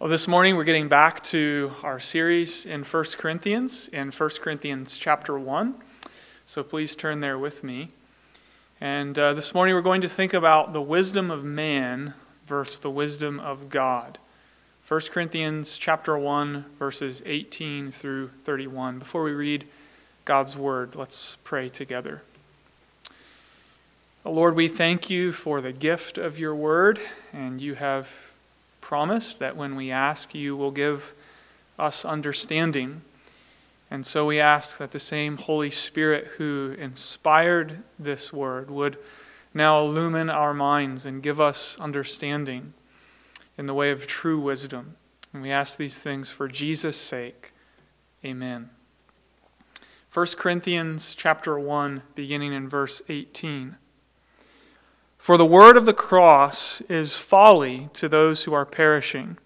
Well, this morning we're getting back to our series in 1 Corinthians, in 1 Corinthians chapter 1. So please turn there with me. And uh, this morning we're going to think about the wisdom of man versus the wisdom of God. 1 Corinthians chapter 1, verses 18 through 31. Before we read God's word, let's pray together. Lord, we thank you for the gift of your word, and you have promised that when we ask, you will give us understanding. And so we ask that the same Holy Spirit who inspired this word would now illumine our minds and give us understanding in the way of true wisdom. And we ask these things for Jesus' sake. Amen. 1 Corinthians chapter 1 beginning in verse 18. For the word of the cross is folly to those who are perishing,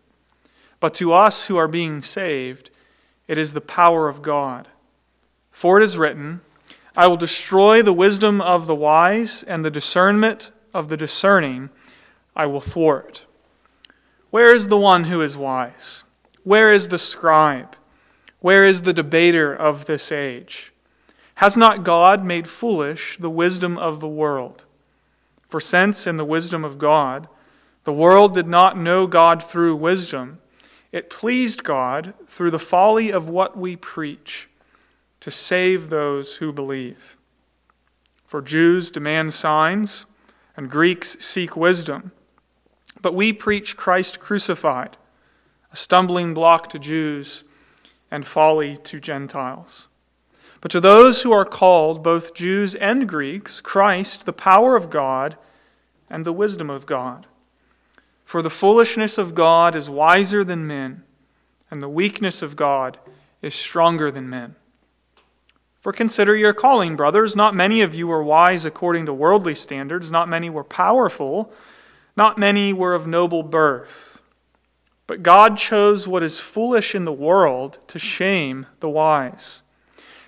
but to us who are being saved, it is the power of God. For it is written, I will destroy the wisdom of the wise, and the discernment of the discerning I will thwart. Where is the one who is wise? Where is the scribe? Where is the debater of this age? Has not God made foolish the wisdom of the world? For since, in the wisdom of God, the world did not know God through wisdom, it pleased God through the folly of what we preach to save those who believe. For Jews demand signs, and Greeks seek wisdom. But we preach Christ crucified, a stumbling block to Jews and folly to Gentiles. But to those who are called, both Jews and Greeks, Christ, the power of God and the wisdom of God. For the foolishness of God is wiser than men, and the weakness of God is stronger than men. For consider your calling, brothers. Not many of you were wise according to worldly standards, not many were powerful, not many were of noble birth. But God chose what is foolish in the world to shame the wise.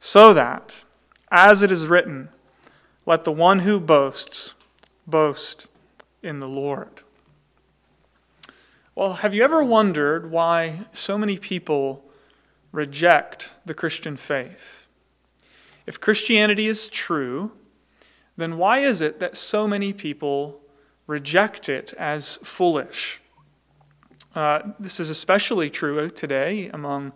so that, as it is written, let the one who boasts boast in the Lord. Well, have you ever wondered why so many people reject the Christian faith? If Christianity is true, then why is it that so many people reject it as foolish? Uh, this is especially true today among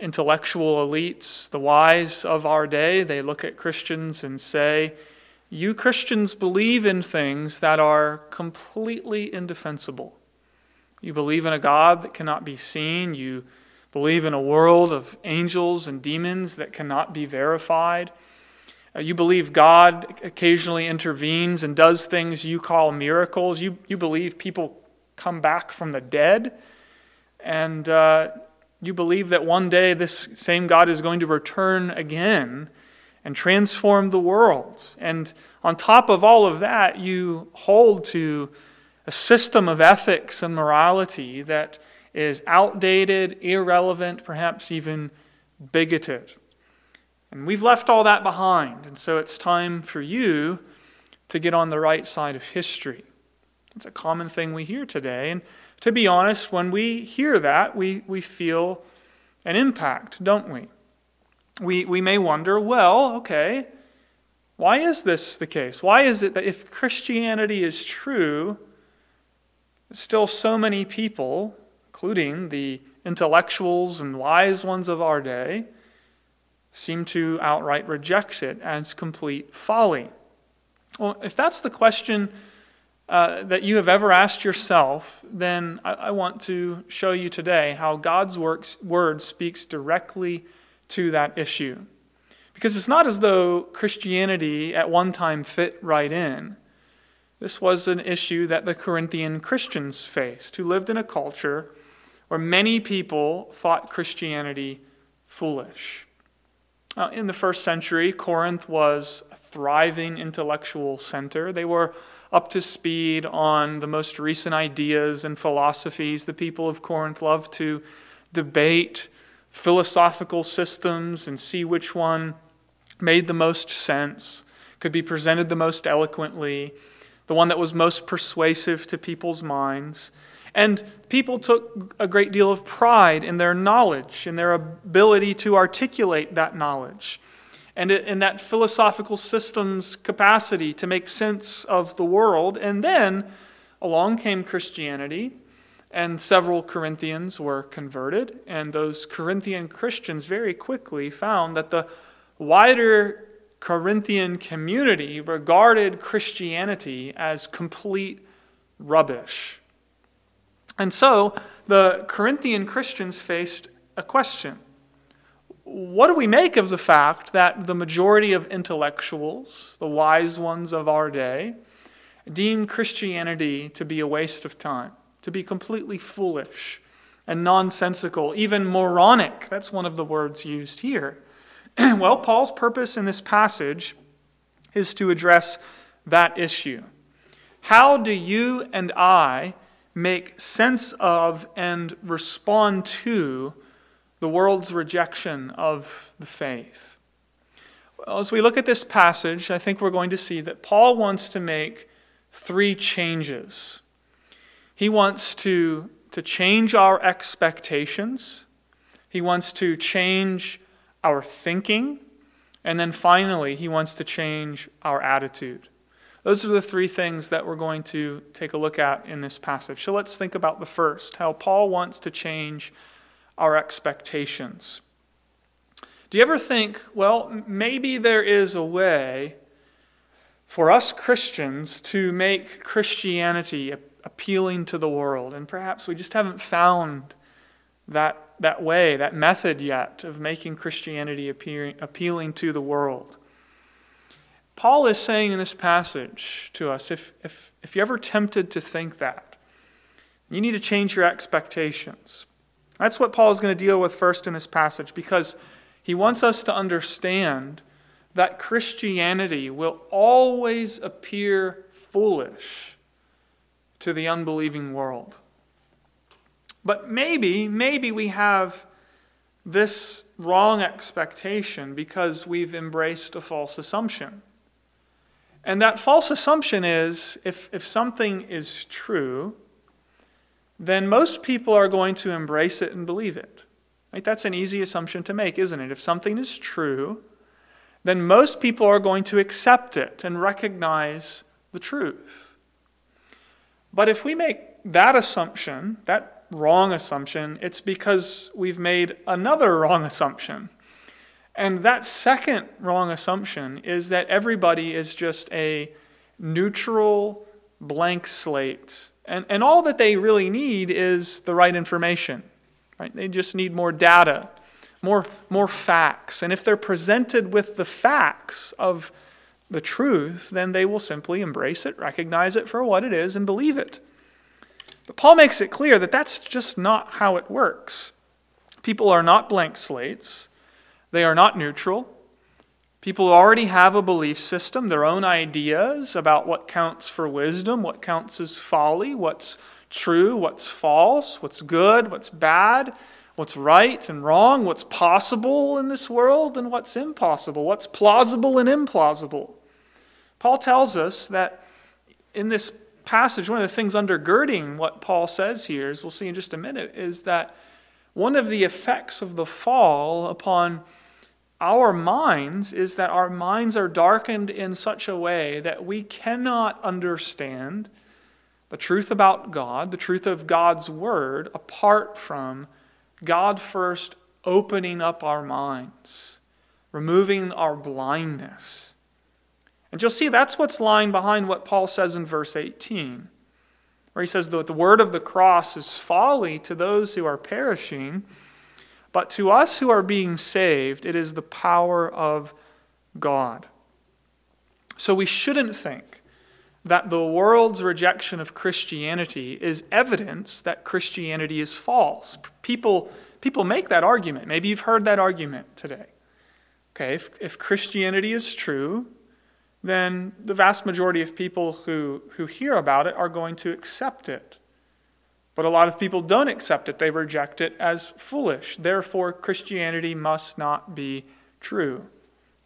intellectual elites, the wise of our day, they look at Christians and say, You Christians believe in things that are completely indefensible. You believe in a God that cannot be seen. You believe in a world of angels and demons that cannot be verified. Uh, you believe God occasionally intervenes and does things you call miracles. You, you believe people come back from the dead. And uh, you believe that one day this same God is going to return again and transform the world. And on top of all of that, you hold to a system of ethics and morality that is outdated, irrelevant, perhaps even bigoted. And we've left all that behind. And so it's time for you to get on the right side of history. It's a common thing we hear today. And to be honest, when we hear that, we, we feel an impact, don't we? we? We may wonder, well, okay, why is this the case? Why is it that if Christianity is true, still so many people, including the intellectuals and wise ones of our day, seem to outright reject it as complete folly? Well, if that's the question, uh, that you have ever asked yourself, then I, I want to show you today how God's works, word speaks directly to that issue. Because it's not as though Christianity at one time fit right in. This was an issue that the Corinthian Christians faced, who lived in a culture where many people thought Christianity foolish. Now, in the first century, Corinth was a thriving intellectual center. They were up to speed on the most recent ideas and philosophies. The people of Corinth loved to debate philosophical systems and see which one made the most sense, could be presented the most eloquently, the one that was most persuasive to people's minds. And people took a great deal of pride in their knowledge, in their ability to articulate that knowledge, and in that philosophical system's capacity to make sense of the world. And then along came Christianity, and several Corinthians were converted. And those Corinthian Christians very quickly found that the wider Corinthian community regarded Christianity as complete rubbish. And so the Corinthian Christians faced a question. What do we make of the fact that the majority of intellectuals, the wise ones of our day, deem Christianity to be a waste of time, to be completely foolish and nonsensical, even moronic? That's one of the words used here. well, Paul's purpose in this passage is to address that issue. How do you and I make sense of and respond to the world's rejection of the faith? Well, as we look at this passage, I think we're going to see that Paul wants to make three changes. He wants to, to change our expectations, he wants to change our thinking, and then finally, he wants to change our attitude. Those are the three things that we're going to take a look at in this passage. So let's think about the first how Paul wants to change our expectations. Do you ever think, well, maybe there is a way for us Christians to make Christianity appealing to the world? And perhaps we just haven't found that, that way, that method yet of making Christianity appearing, appealing to the world. Paul is saying in this passage to us if, if, if you're ever tempted to think that, you need to change your expectations. That's what Paul is going to deal with first in this passage because he wants us to understand that Christianity will always appear foolish to the unbelieving world. But maybe, maybe we have this wrong expectation because we've embraced a false assumption. And that false assumption is if, if something is true, then most people are going to embrace it and believe it. Right? That's an easy assumption to make, isn't it? If something is true, then most people are going to accept it and recognize the truth. But if we make that assumption, that wrong assumption, it's because we've made another wrong assumption. And that second wrong assumption is that everybody is just a neutral, blank slate. And, and all that they really need is the right information. Right? They just need more data, more, more facts. And if they're presented with the facts of the truth, then they will simply embrace it, recognize it for what it is, and believe it. But Paul makes it clear that that's just not how it works. People are not blank slates. They are not neutral. People already have a belief system, their own ideas about what counts for wisdom, what counts as folly, what's true, what's false, what's good, what's bad, what's right and wrong, what's possible in this world, and what's impossible, what's plausible and implausible. Paul tells us that in this passage, one of the things undergirding what Paul says here, as we'll see in just a minute, is that one of the effects of the fall upon our minds is that our minds are darkened in such a way that we cannot understand the truth about God, the truth of God's Word, apart from God first opening up our minds, removing our blindness. And you'll see that's what's lying behind what Paul says in verse 18, where he says that the word of the cross is folly to those who are perishing but to us who are being saved, it is the power of God. So we shouldn't think that the world's rejection of Christianity is evidence that Christianity is false. People, people make that argument. Maybe you've heard that argument today. Okay, if, if Christianity is true, then the vast majority of people who, who hear about it are going to accept it. But a lot of people don't accept it, they reject it as foolish. Therefore, Christianity must not be true.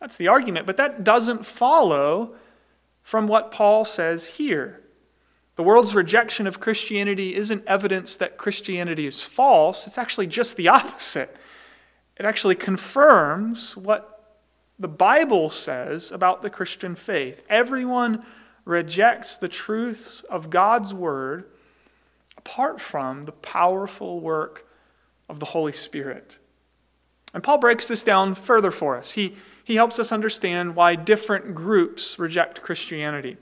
That's the argument, but that doesn't follow from what Paul says here. The world's rejection of Christianity isn't evidence that Christianity is false, it's actually just the opposite. It actually confirms what the Bible says about the Christian faith. Everyone rejects the truths of God's Word apart from the powerful work of the Holy Spirit. And Paul breaks this down further for us. He, he helps us understand why different groups reject Christianity.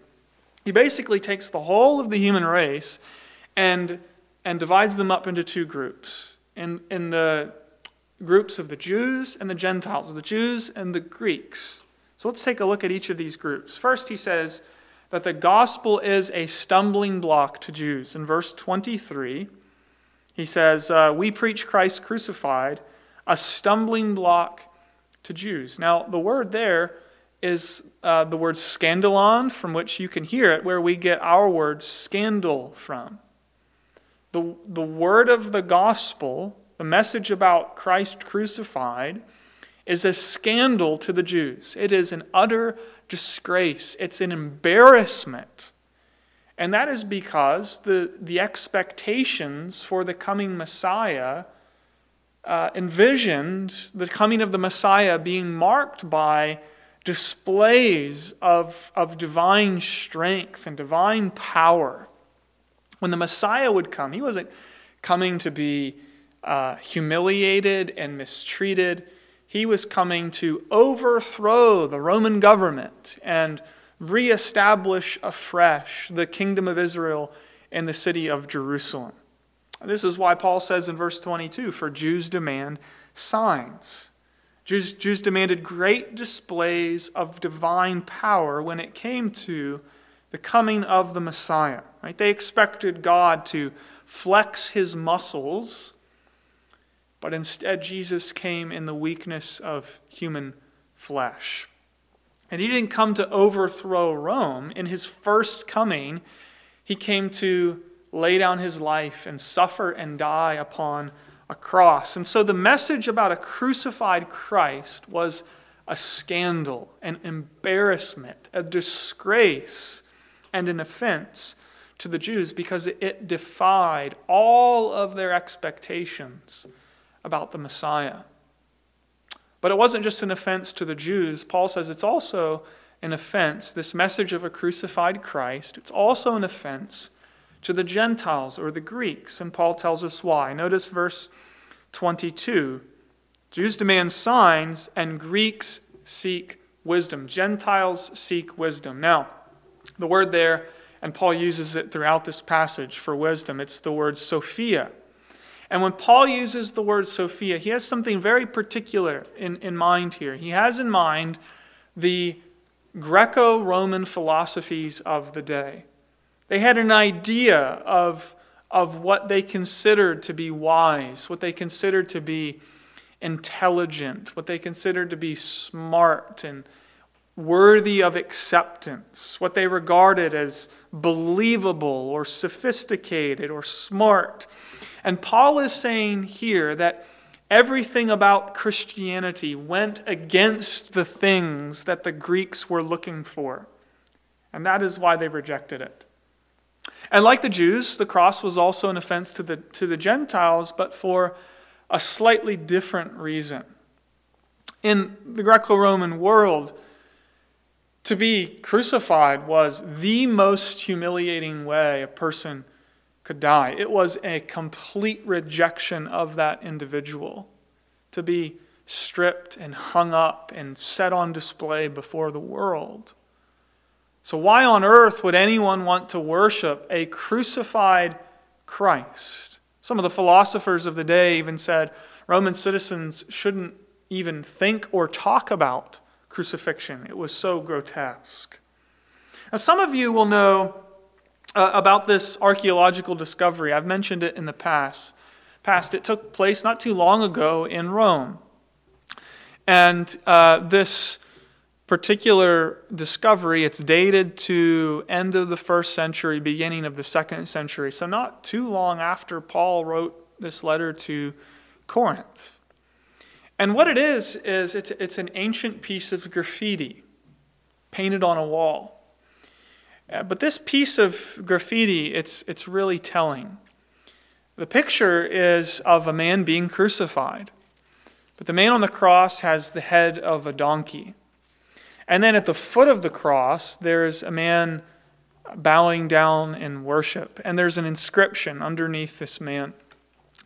He basically takes the whole of the human race and, and divides them up into two groups. In, in the groups of the Jews and the Gentiles, or the Jews and the Greeks. So let's take a look at each of these groups. First, he says that the gospel is a stumbling block to Jews. In verse 23, he says, uh, We preach Christ crucified a stumbling block to Jews. Now, the word there is uh, the word scandalon, from which you can hear it, where we get our word scandal from. The, the word of the gospel, the message about Christ crucified, is a scandal to the Jews. It is an utter disgrace, it's an embarrassment. And that is because the, the expectations for the coming Messiah uh, envisioned the coming of the Messiah being marked by displays of, of divine strength and divine power. When the Messiah would come, he wasn't coming to be uh, humiliated and mistreated. He was coming to overthrow the Roman government and reestablish afresh the kingdom of Israel in the city of Jerusalem. This is why Paul says in verse 22 for Jews demand signs. Jews, Jews demanded great displays of divine power when it came to the coming of the Messiah. Right? They expected God to flex his muscles, but instead Jesus came in the weakness of human flesh. And he didn't come to overthrow Rome. In his first coming, he came to lay down his life and suffer and die upon a cross. And so the message about a crucified Christ was a scandal, an embarrassment, a disgrace, and an offense to the Jews because it defied all of their expectations about the Messiah. But it wasn't just an offense to the Jews. Paul says it's also an offense, this message of a crucified Christ, it's also an offense to the Gentiles or the Greeks. And Paul tells us why. Notice verse 22 Jews demand signs, and Greeks seek wisdom. Gentiles seek wisdom. Now, the word there, and Paul uses it throughout this passage for wisdom, it's the word Sophia. And when Paul uses the word Sophia, he has something very particular in, in mind here. He has in mind the Greco Roman philosophies of the day. They had an idea of, of what they considered to be wise, what they considered to be intelligent, what they considered to be smart and worthy of acceptance, what they regarded as believable or sophisticated or smart. And Paul is saying here that everything about Christianity went against the things that the Greeks were looking for. And that is why they rejected it. And like the Jews, the cross was also an offense to the, to the Gentiles, but for a slightly different reason. In the Greco Roman world, to be crucified was the most humiliating way a person could die. It was a complete rejection of that individual. To be stripped and hung up and set on display before the world. So, why on earth would anyone want to worship a crucified Christ? Some of the philosophers of the day even said Roman citizens shouldn't even think or talk about crucifixion. It was so grotesque. Now, some of you will know uh, about this archaeological discovery. I've mentioned it in the past. Past, it took place not too long ago in Rome. And uh, this particular discovery, it's dated to end of the first century, beginning of the second century. So not too long after Paul wrote this letter to Corinth. And what it is, is it's, it's an ancient piece of graffiti painted on a wall. Uh, but this piece of graffiti, it's, it's really telling. The picture is of a man being crucified, but the man on the cross has the head of a donkey. And then at the foot of the cross, there's a man bowing down in worship, and there's an inscription underneath this man.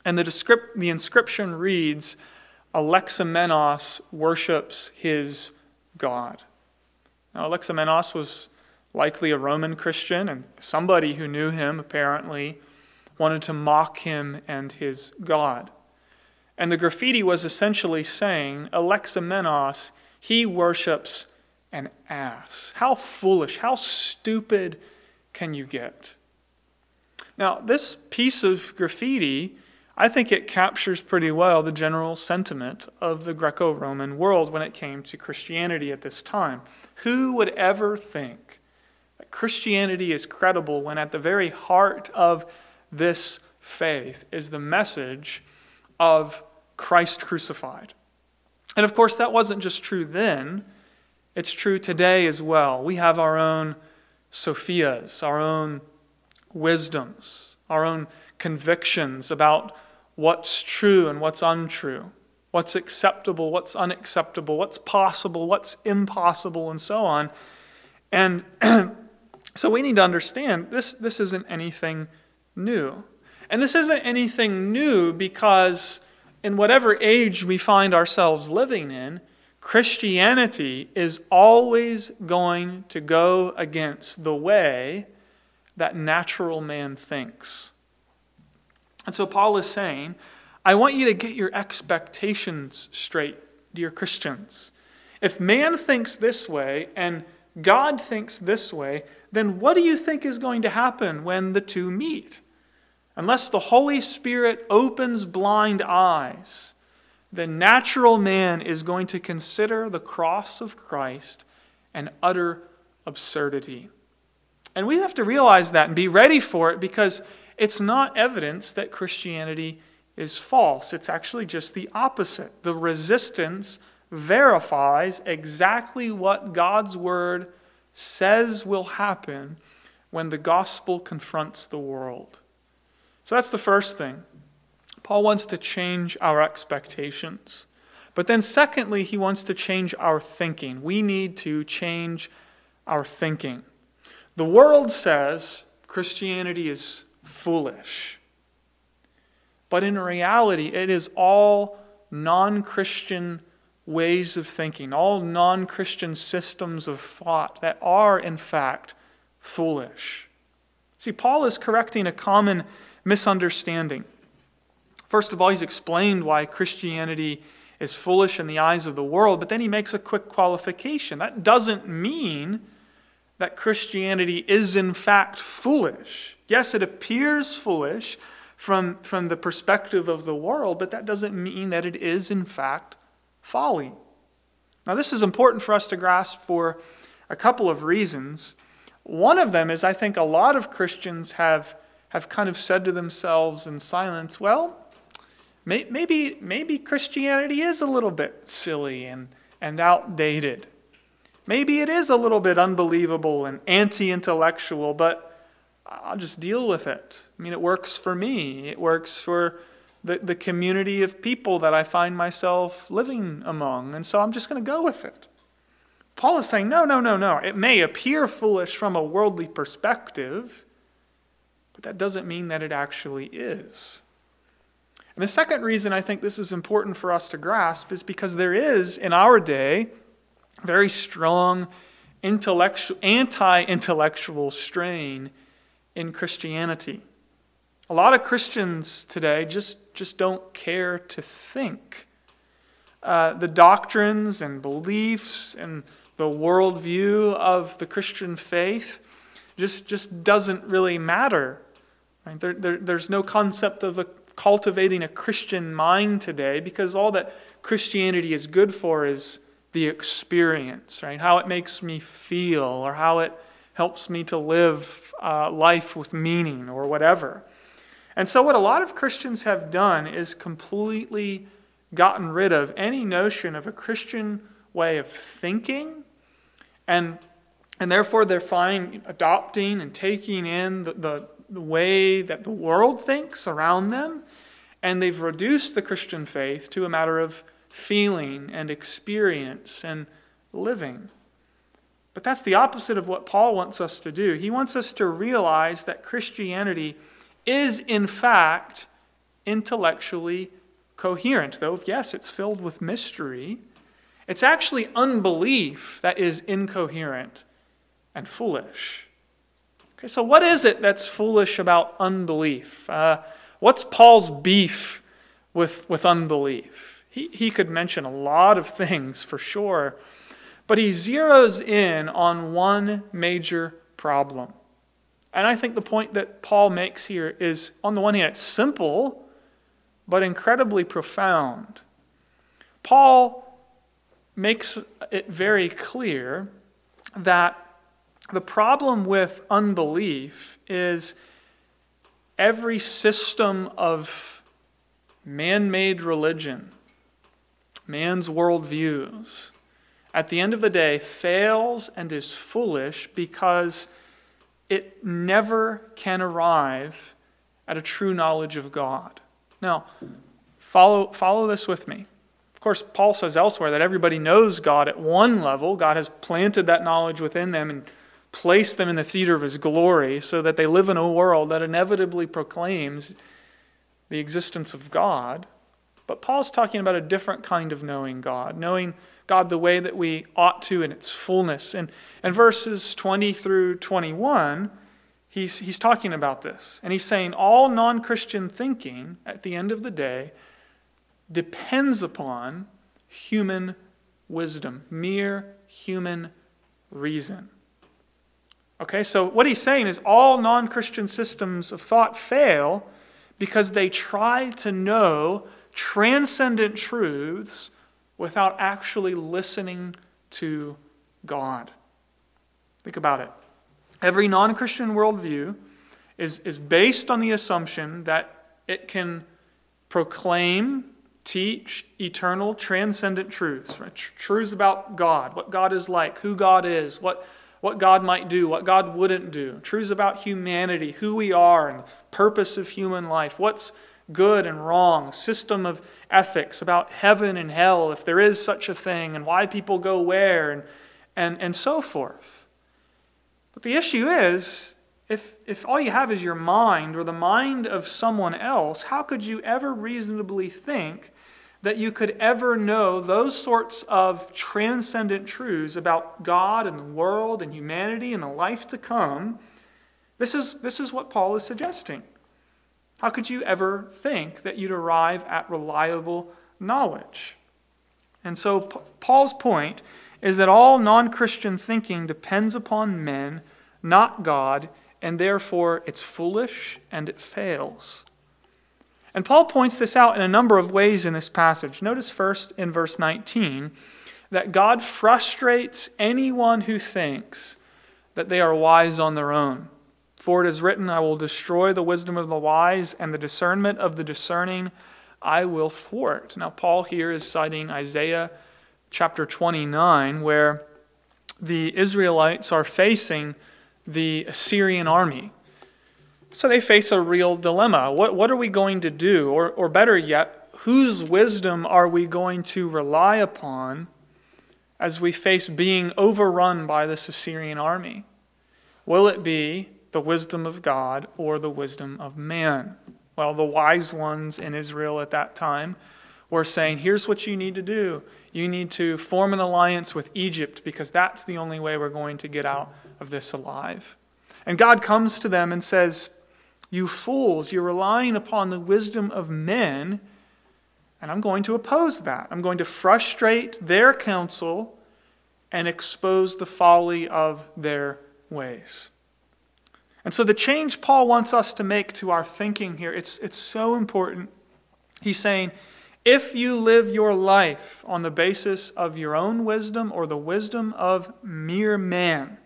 And the, the inscription reads, Alexamenos worships his God. Now, Alexamenos was likely a Roman Christian, and somebody who knew him apparently wanted to mock him and his God. And the graffiti was essentially saying, Alexamenos, he worships an ass. How foolish, how stupid can you get? Now, this piece of graffiti, I think it captures pretty well the general sentiment of the Greco Roman world when it came to Christianity at this time. Who would ever think Christianity is credible when at the very heart of this faith is the message of Christ crucified. And of course, that wasn't just true then, it's true today as well. We have our own Sophias, our own wisdoms, our own convictions about what's true and what's untrue, what's acceptable, what's unacceptable, what's possible, what's impossible, and so on. And So we need to understand this, this isn't anything new. And this isn't anything new because, in whatever age we find ourselves living in, Christianity is always going to go against the way that natural man thinks. And so Paul is saying, I want you to get your expectations straight, dear Christians. If man thinks this way and God thinks this way, then what do you think is going to happen when the two meet? Unless the Holy Spirit opens blind eyes, the natural man is going to consider the cross of Christ an utter absurdity. And we have to realize that and be ready for it because it's not evidence that Christianity is false. It's actually just the opposite. The resistance verifies exactly what God's word says will happen when the gospel confronts the world. So that's the first thing. Paul wants to change our expectations. But then, secondly, he wants to change our thinking. We need to change our thinking. The world says Christianity is foolish. But in reality, it is all non Christian ways of thinking, all non Christian systems of thought that are, in fact, foolish. See, Paul is correcting a common misunderstanding. First of all, he's explained why Christianity is foolish in the eyes of the world, but then he makes a quick qualification. That doesn't mean that Christianity is, in fact, foolish. Yes, it appears foolish from, from the perspective of the world, but that doesn't mean that it is, in fact, folly. Now, this is important for us to grasp for a couple of reasons. One of them is I think a lot of Christians have, have kind of said to themselves in silence, well, may, maybe, maybe Christianity is a little bit silly and, and outdated. Maybe it is a little bit unbelievable and anti intellectual, but I'll just deal with it. I mean, it works for me, it works for the, the community of people that I find myself living among. And so I'm just going to go with it. Paul is saying, no, no, no, no. It may appear foolish from a worldly perspective, but that doesn't mean that it actually is. And the second reason I think this is important for us to grasp is because there is, in our day, very strong intellectual, anti intellectual strain in Christianity. A lot of Christians today just, just don't care to think. Uh, the doctrines and beliefs and the worldview of the Christian faith just, just doesn't really matter. Right? There, there, there's no concept of a, cultivating a Christian mind today because all that Christianity is good for is the experience, right? How it makes me feel or how it helps me to live uh, life with meaning or whatever. And so, what a lot of Christians have done is completely gotten rid of any notion of a Christian way of thinking, and, and therefore they're fine adopting and taking in the, the, the way that the world thinks around them, and they've reduced the Christian faith to a matter of feeling and experience and living. But that's the opposite of what Paul wants us to do. He wants us to realize that Christianity is, in fact, intellectually coherent, though, yes, it's filled with mystery. It's actually unbelief that is incoherent and foolish. Okay, so what is it that's foolish about unbelief? Uh, what's Paul's beef with, with unbelief? He, he could mention a lot of things for sure, but he zeroes in on one major problem. And I think the point that Paul makes here is on the one hand, it's simple, but incredibly profound. Paul makes it very clear that the problem with unbelief is every system of man made religion, man's worldviews, at the end of the day fails and is foolish because it never can arrive at a true knowledge of God. Now, follow, follow this with me. Of course, Paul says elsewhere that everybody knows God at one level. God has planted that knowledge within them and placed them in the theater of his glory so that they live in a world that inevitably proclaims the existence of God. But Paul's talking about a different kind of knowing God, knowing God the way that we ought to in its fullness. And, and verses 20 through 21, he's, he's talking about this. And he's saying all non Christian thinking at the end of the day depends upon human wisdom, mere human reason. Okay, so what he's saying is all non Christian systems of thought fail because they try to know transcendent truths without actually listening to God. Think about it. Every non Christian worldview is, is based on the assumption that it can proclaim, teach eternal, transcendent truths, right? truths about God, what God is like, who God is, what, what God might do, what God wouldn't do, truths about humanity, who we are, and purpose of human life, what's good and wrong, system of ethics about heaven and hell, if there is such a thing, and why people go where, and, and, and so forth. But the issue is if, if all you have is your mind or the mind of someone else, how could you ever reasonably think that you could ever know those sorts of transcendent truths about God and the world and humanity and the life to come? This is, this is what Paul is suggesting. How could you ever think that you'd arrive at reliable knowledge? And so, Paul's point is that all non Christian thinking depends upon men, not God, and therefore it's foolish and it fails. And Paul points this out in a number of ways in this passage. Notice first in verse 19 that God frustrates anyone who thinks that they are wise on their own. For it is written, I will destroy the wisdom of the wise, and the discernment of the discerning I will thwart. Now, Paul here is citing Isaiah chapter 29, where the Israelites are facing the Assyrian army. So they face a real dilemma. What, what are we going to do? Or, or better yet, whose wisdom are we going to rely upon as we face being overrun by this Assyrian army? Will it be the wisdom of God or the wisdom of man? Well, the wise ones in Israel at that time were saying, here's what you need to do. You need to form an alliance with Egypt because that's the only way we're going to get out of this alive. And God comes to them and says, You fools, you're relying upon the wisdom of men, and I'm going to oppose that. I'm going to frustrate their counsel and expose the folly of their ways. And so the change Paul wants us to make to our thinking here, it's, it's so important. He's saying, if you live your life on the basis of your own wisdom or the wisdom of mere man,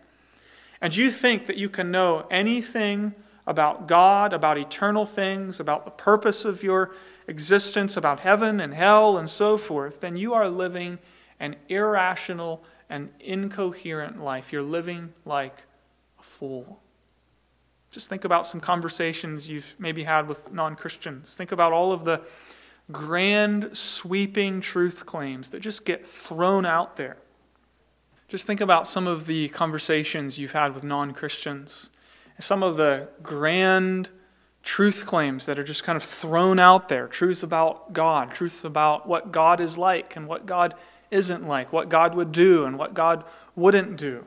and you think that you can know anything about God, about eternal things, about the purpose of your existence, about heaven and hell and so forth, then you are living an irrational and incoherent life. You're living like a fool. Just think about some conversations you've maybe had with non Christians. Think about all of the grand, sweeping truth claims that just get thrown out there. Just think about some of the conversations you've had with non Christians, some of the grand truth claims that are just kind of thrown out there truths about God, truths about what God is like and what God isn't like, what God would do and what God wouldn't do.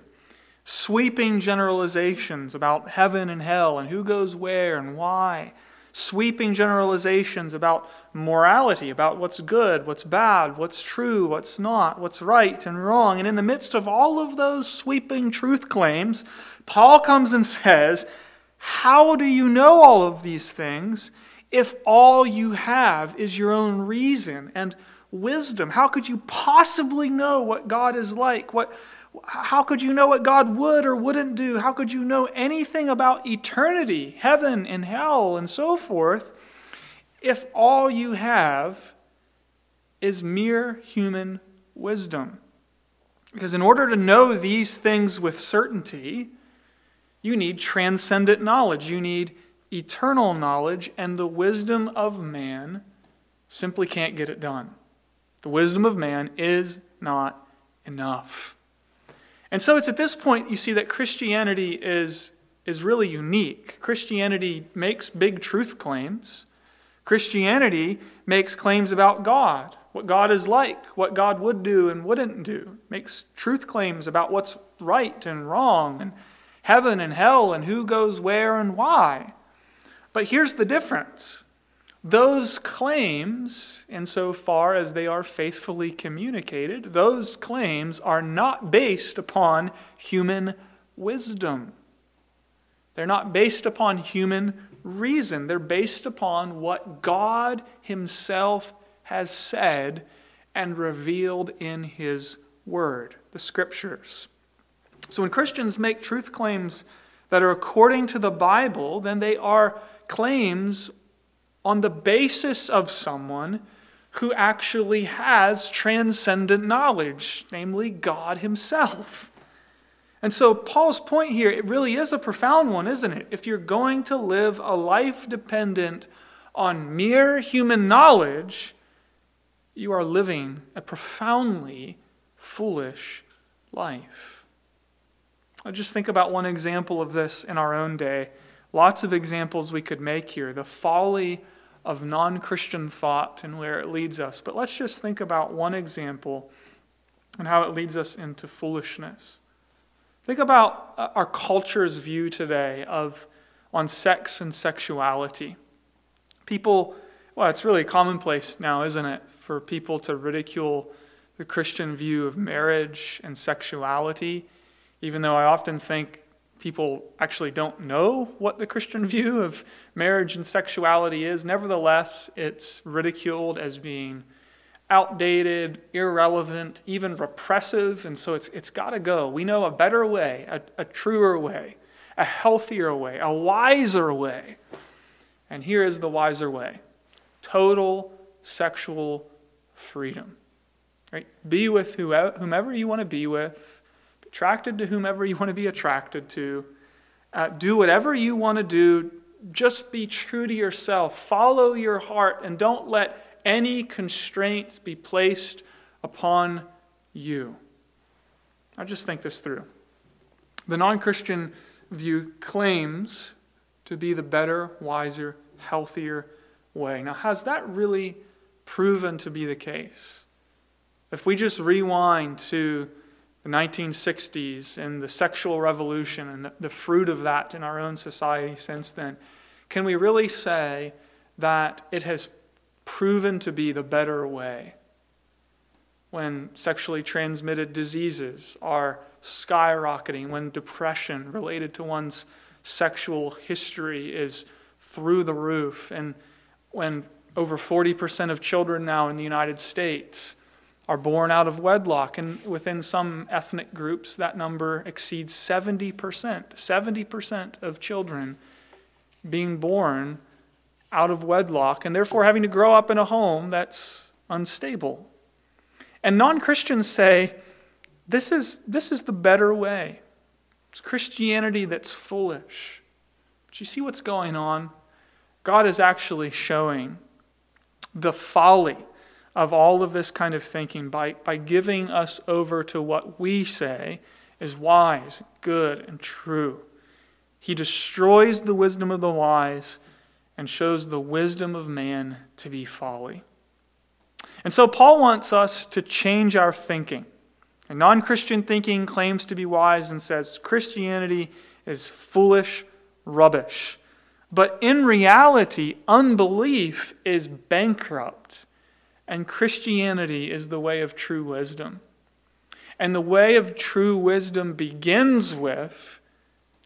Sweeping generalizations about heaven and hell and who goes where and why. Sweeping generalizations about morality, about what's good, what's bad, what's true, what's not, what's right and wrong. And in the midst of all of those sweeping truth claims, Paul comes and says, How do you know all of these things if all you have is your own reason and wisdom? How could you possibly know what God is like? What, how could you know what God would or wouldn't do? How could you know anything about eternity, heaven and hell, and so forth, if all you have is mere human wisdom? Because in order to know these things with certainty, you need transcendent knowledge. You need eternal knowledge, and the wisdom of man simply can't get it done. The wisdom of man is not enough. And so it's at this point you see that Christianity is, is really unique. Christianity makes big truth claims. Christianity makes claims about God, what God is like, what God would do and wouldn't do. Makes truth claims about what's right and wrong, and heaven and hell, and who goes where and why. But here's the difference those claims, insofar as they are faithfully communicated, those claims are not based upon human wisdom. They're not based upon human reason. They're based upon what God Himself has said and revealed in His Word, the Scriptures. So when Christians make truth claims that are according to the Bible, then they are claims on the basis of someone who actually has transcendent knowledge, namely God Himself. And so, Paul's point here, it really is a profound one, isn't it? If you're going to live a life dependent on mere human knowledge, you are living a profoundly foolish life. I just think about one example of this in our own day. Lots of examples we could make here. The folly of non Christian thought and where it leads us. But let's just think about one example and how it leads us into foolishness. Think about uh, our culture's view today of on sex and sexuality. People, well, it's really commonplace now, isn't it, for people to ridicule the Christian view of marriage and sexuality, even though I often think people actually don't know what the Christian view of marriage and sexuality is. Nevertheless, it's ridiculed as being outdated, irrelevant, even repressive, and so it's, it's got to go. We know a better way, a, a truer way, a healthier way, a wiser way. And here is the wiser way total sexual freedom. Right? Be with whomever you want to be with attracted to whomever you want to be attracted to. Uh, do whatever you want to do. Just be true to yourself. Follow your heart and don't let any constraints be placed upon you. I just think this through. The non Christian view claims to be the better, wiser, healthier way. Now, has that really proven to be the case? If we just rewind to the 1960s and the sexual revolution and the, fruit of that in our own society since then, can we really say that it has proven to be the better way? when sexually transmitted diseases are skyrocketing, when depression related to one's sexual history is through the roof, and when over 40% of children now in the United States are born out of wedlock, and within some ethnic groups, that number exceeds 70%. 70% of children being born out of wedlock, and therefore having to grow up in a home that's unstable. And non Christians say, this is, this is the better way. It's Christianity that's foolish. But you see what's going on? God is actually showing the folly of all of this kind of thinking by, by giving us over to what we say is wise, good, and true. He destroys the wisdom of the wise and shows the wisdom of man to be folly. And so Paul wants us to change our thinking. And non Christian thinking claims to be wise and says Christianity is foolish rubbish. But in reality, unbelief is bankrupt, and Christianity is the way of true wisdom. And the way of true wisdom begins with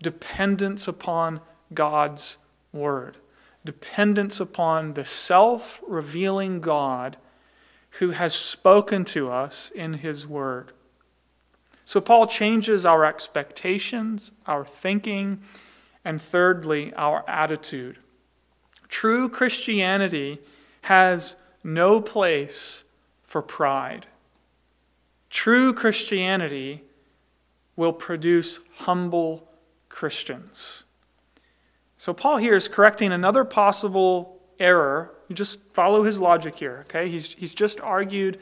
dependence upon God's word, dependence upon the self revealing God who has spoken to us in his word. So, Paul changes our expectations, our thinking, and thirdly, our attitude. True Christianity has no place for pride. True Christianity will produce humble Christians. So, Paul here is correcting another possible error. You just follow his logic here, okay? He's, he's just argued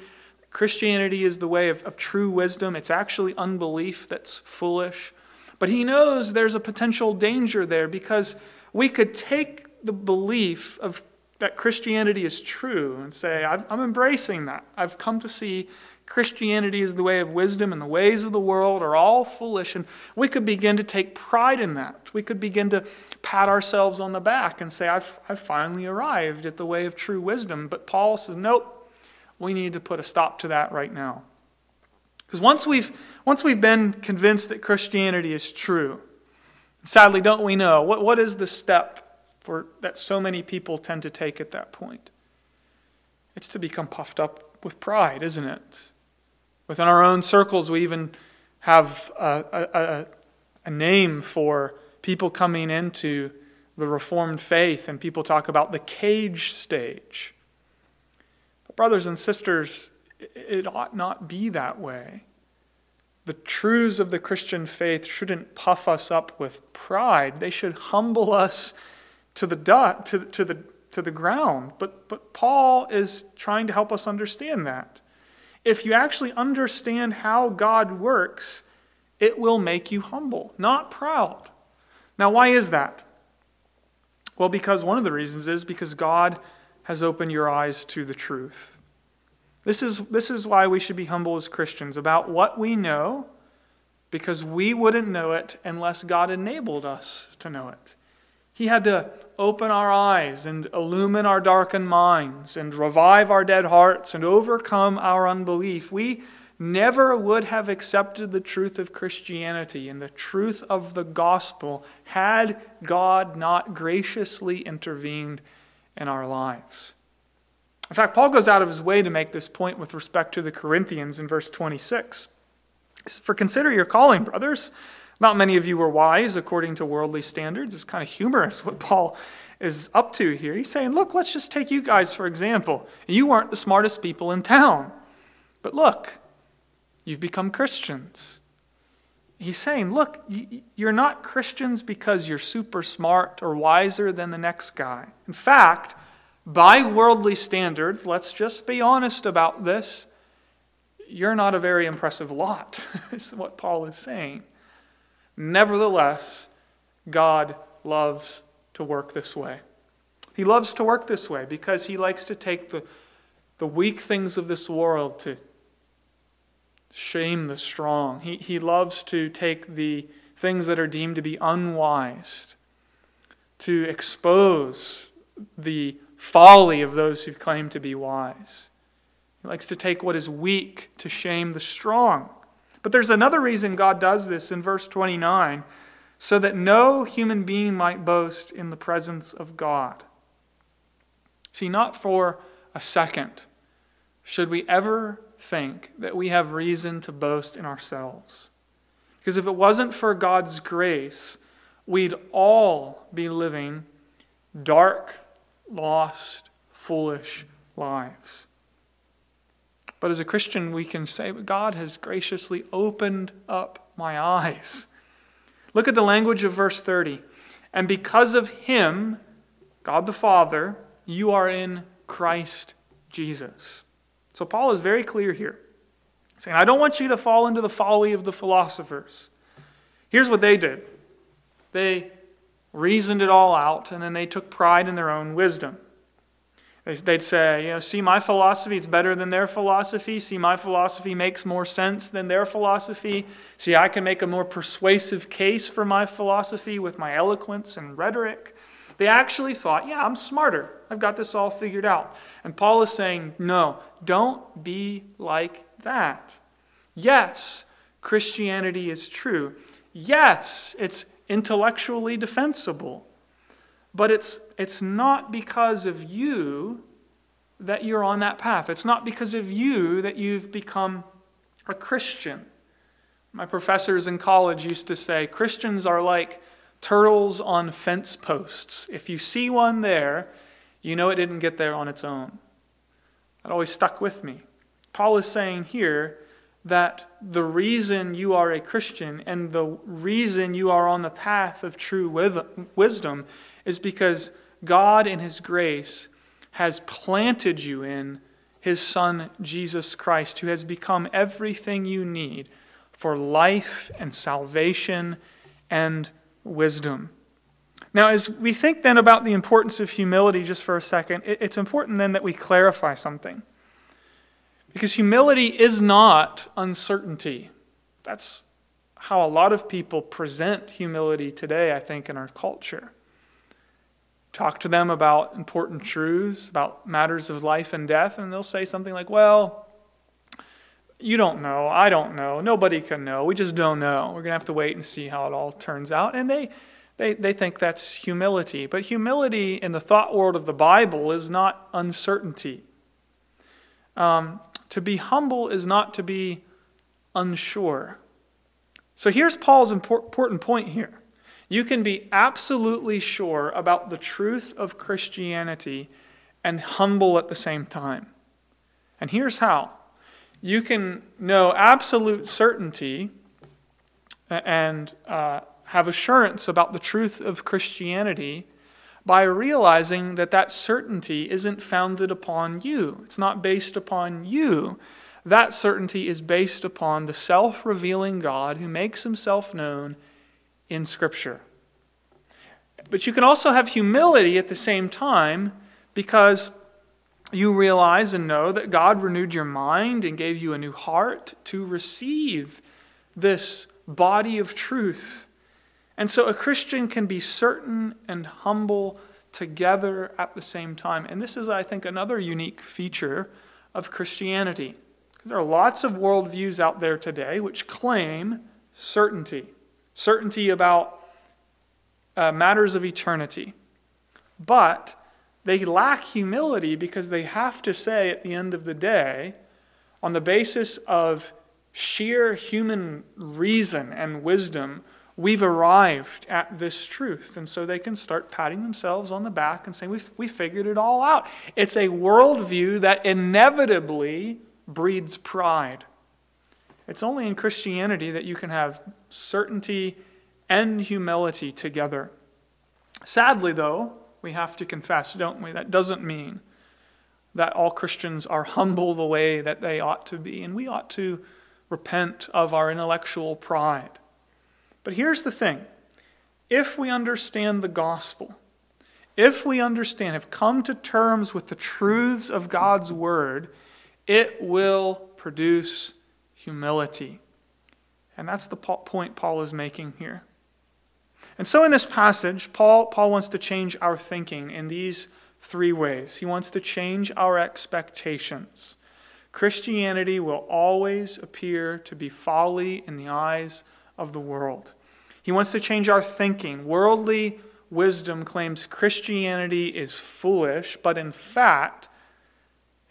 Christianity is the way of, of true wisdom. It's actually unbelief that's foolish. But he knows there's a potential danger there because we could take the belief of that Christianity is true and say, I'm embracing that. I've come to see Christianity is the way of wisdom and the ways of the world are all foolish. And we could begin to take pride in that. We could begin to pat ourselves on the back and say, I've, I've finally arrived at the way of true wisdom. But Paul says, nope, we need to put a stop to that right now. Because once we've, once we've been convinced that Christianity is true, sadly, don't we know, what, what is the step for, that so many people tend to take at that point? It's to become puffed up with pride, isn't it? Within our own circles, we even have a, a, a name for people coming into the Reformed faith, and people talk about the cage stage. Brothers and sisters, it ought not be that way. The truths of the Christian faith shouldn't puff us up with pride. They should humble us to the dot, to, to the to the ground. But but Paul is trying to help us understand that. If you actually understand how God works, it will make you humble, not proud. Now, why is that? Well, because one of the reasons is because God has opened your eyes to the truth. This is, this is why we should be humble as Christians about what we know, because we wouldn't know it unless God enabled us to know it. He had to open our eyes and illumine our darkened minds and revive our dead hearts and overcome our unbelief. We never would have accepted the truth of Christianity and the truth of the gospel had God not graciously intervened in our lives. In fact, Paul goes out of his way to make this point with respect to the Corinthians in verse 26. For consider your calling, brothers. Not many of you were wise according to worldly standards. It's kind of humorous what Paul is up to here. He's saying, look, let's just take you guys for example. You aren't the smartest people in town. But look, you've become Christians. He's saying, look, you're not Christians because you're super smart or wiser than the next guy. In fact, by worldly standards, let's just be honest about this, you're not a very impressive lot, is what Paul is saying. Nevertheless, God loves to work this way. He loves to work this way because he likes to take the, the weak things of this world to shame the strong. He, he loves to take the things that are deemed to be unwise, to expose the folly of those who claim to be wise. He likes to take what is weak to shame the strong. But there's another reason God does this in verse 29 so that no human being might boast in the presence of God. See, not for a second should we ever think that we have reason to boast in ourselves. Because if it wasn't for God's grace, we'd all be living dark, lost, foolish lives. But as a Christian, we can say, God has graciously opened up my eyes. Look at the language of verse 30. And because of him, God the Father, you are in Christ Jesus. So Paul is very clear here, saying, I don't want you to fall into the folly of the philosophers. Here's what they did they reasoned it all out, and then they took pride in their own wisdom. They'd say, you know, see my philosophy, it's better than their philosophy. See, my philosophy makes more sense than their philosophy. See, I can make a more persuasive case for my philosophy with my eloquence and rhetoric. They actually thought, yeah, I'm smarter. I've got this all figured out. And Paul is saying, no, don't be like that. Yes, Christianity is true. Yes, it's intellectually defensible. But it's, it's not because of you that you're on that path. It's not because of you that you've become a Christian. My professors in college used to say Christians are like turtles on fence posts. If you see one there, you know it didn't get there on its own. That always stuck with me. Paul is saying here that the reason you are a Christian and the reason you are on the path of true wisdom is because God, in His grace, has planted you in His Son, Jesus Christ, who has become everything you need for life and salvation and wisdom. Now, as we think then about the importance of humility just for a second, it's important then that we clarify something. Because humility is not uncertainty. That's how a lot of people present humility today, I think, in our culture. Talk to them about important truths, about matters of life and death, and they'll say something like, Well, you don't know. I don't know. Nobody can know. We just don't know. We're going to have to wait and see how it all turns out. And they, they, they think that's humility. But humility in the thought world of the Bible is not uncertainty. Um, to be humble is not to be unsure. So here's Paul's important point here. You can be absolutely sure about the truth of Christianity and humble at the same time. And here's how you can know absolute certainty and uh, have assurance about the truth of Christianity by realizing that that certainty isn't founded upon you. It's not based upon you. That certainty is based upon the self revealing God who makes himself known in Scripture. But you can also have humility at the same time because you realize and know that God renewed your mind and gave you a new heart to receive this body of truth and so a Christian can be certain and humble together at the same time. And this is, I think, another unique feature of Christianity. There are lots of worldviews out there today which claim certainty certainty about uh, matters of eternity. But they lack humility because they have to say at the end of the day, on the basis of sheer human reason and wisdom, we've arrived at this truth. And so they can start patting themselves on the back and saying, we've, we figured it all out. It's a worldview that inevitably breeds pride. It's only in Christianity that you can have certainty and humility together. Sadly, though, we have to confess, don't we? That doesn't mean that all Christians are humble the way that they ought to be, and we ought to repent of our intellectual pride. But here's the thing if we understand the gospel, if we understand, have come to terms with the truths of God's word, it will produce humility. And that's the point Paul is making here. And so in this passage, Paul, Paul wants to change our thinking in these three ways. He wants to change our expectations. Christianity will always appear to be folly in the eyes of the world. He wants to change our thinking. Worldly wisdom claims Christianity is foolish, but in fact,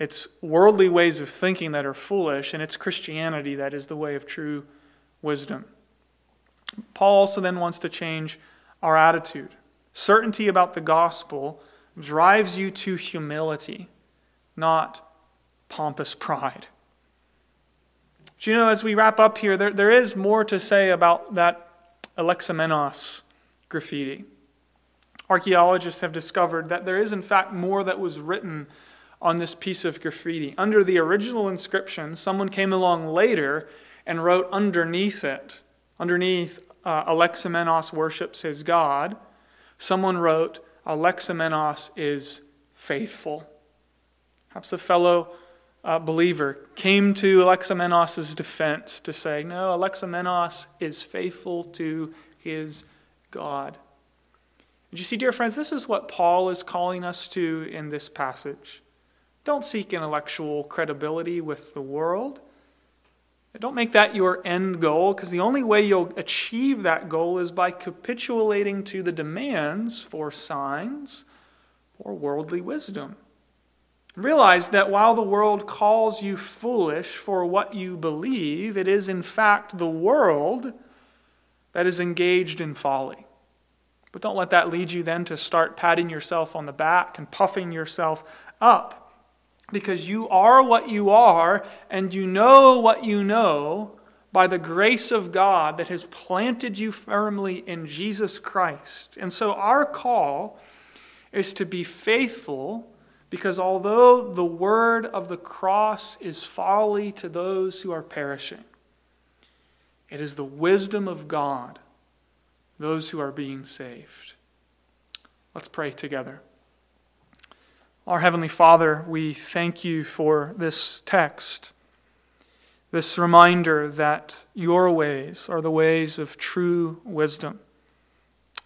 it's worldly ways of thinking that are foolish, and it's Christianity that is the way of true wisdom. Paul also then wants to change our attitude. Certainty about the gospel drives you to humility, not pompous pride. But you know, as we wrap up here, there, there is more to say about that Alexamenos graffiti. Archaeologists have discovered that there is, in fact, more that was written on this piece of graffiti. Under the original inscription, someone came along later and wrote underneath it, underneath uh, Alexamenos worships his God, someone wrote, Alexamenos is faithful. Perhaps a fellow uh, believer came to Alexamenos' defense to say, No, Alexamenos is faithful to his God. Did you see, dear friends, this is what Paul is calling us to in this passage. Don't seek intellectual credibility with the world. Don't make that your end goal, because the only way you'll achieve that goal is by capitulating to the demands for signs or worldly wisdom. Realize that while the world calls you foolish for what you believe, it is in fact the world that is engaged in folly. But don't let that lead you then to start patting yourself on the back and puffing yourself up. Because you are what you are, and you know what you know by the grace of God that has planted you firmly in Jesus Christ. And so our call is to be faithful because although the word of the cross is folly to those who are perishing, it is the wisdom of God, those who are being saved. Let's pray together. Our Heavenly Father, we thank you for this text, this reminder that your ways are the ways of true wisdom,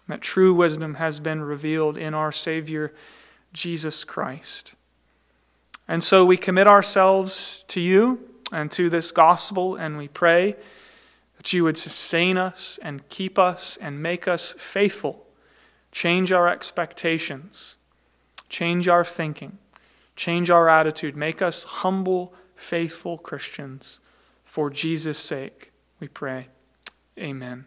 that true wisdom has been revealed in our Savior Jesus Christ. And so we commit ourselves to you and to this gospel, and we pray that you would sustain us and keep us and make us faithful. Change our expectations, change our thinking, change our attitude, make us humble, faithful Christians. For Jesus' sake, we pray. Amen.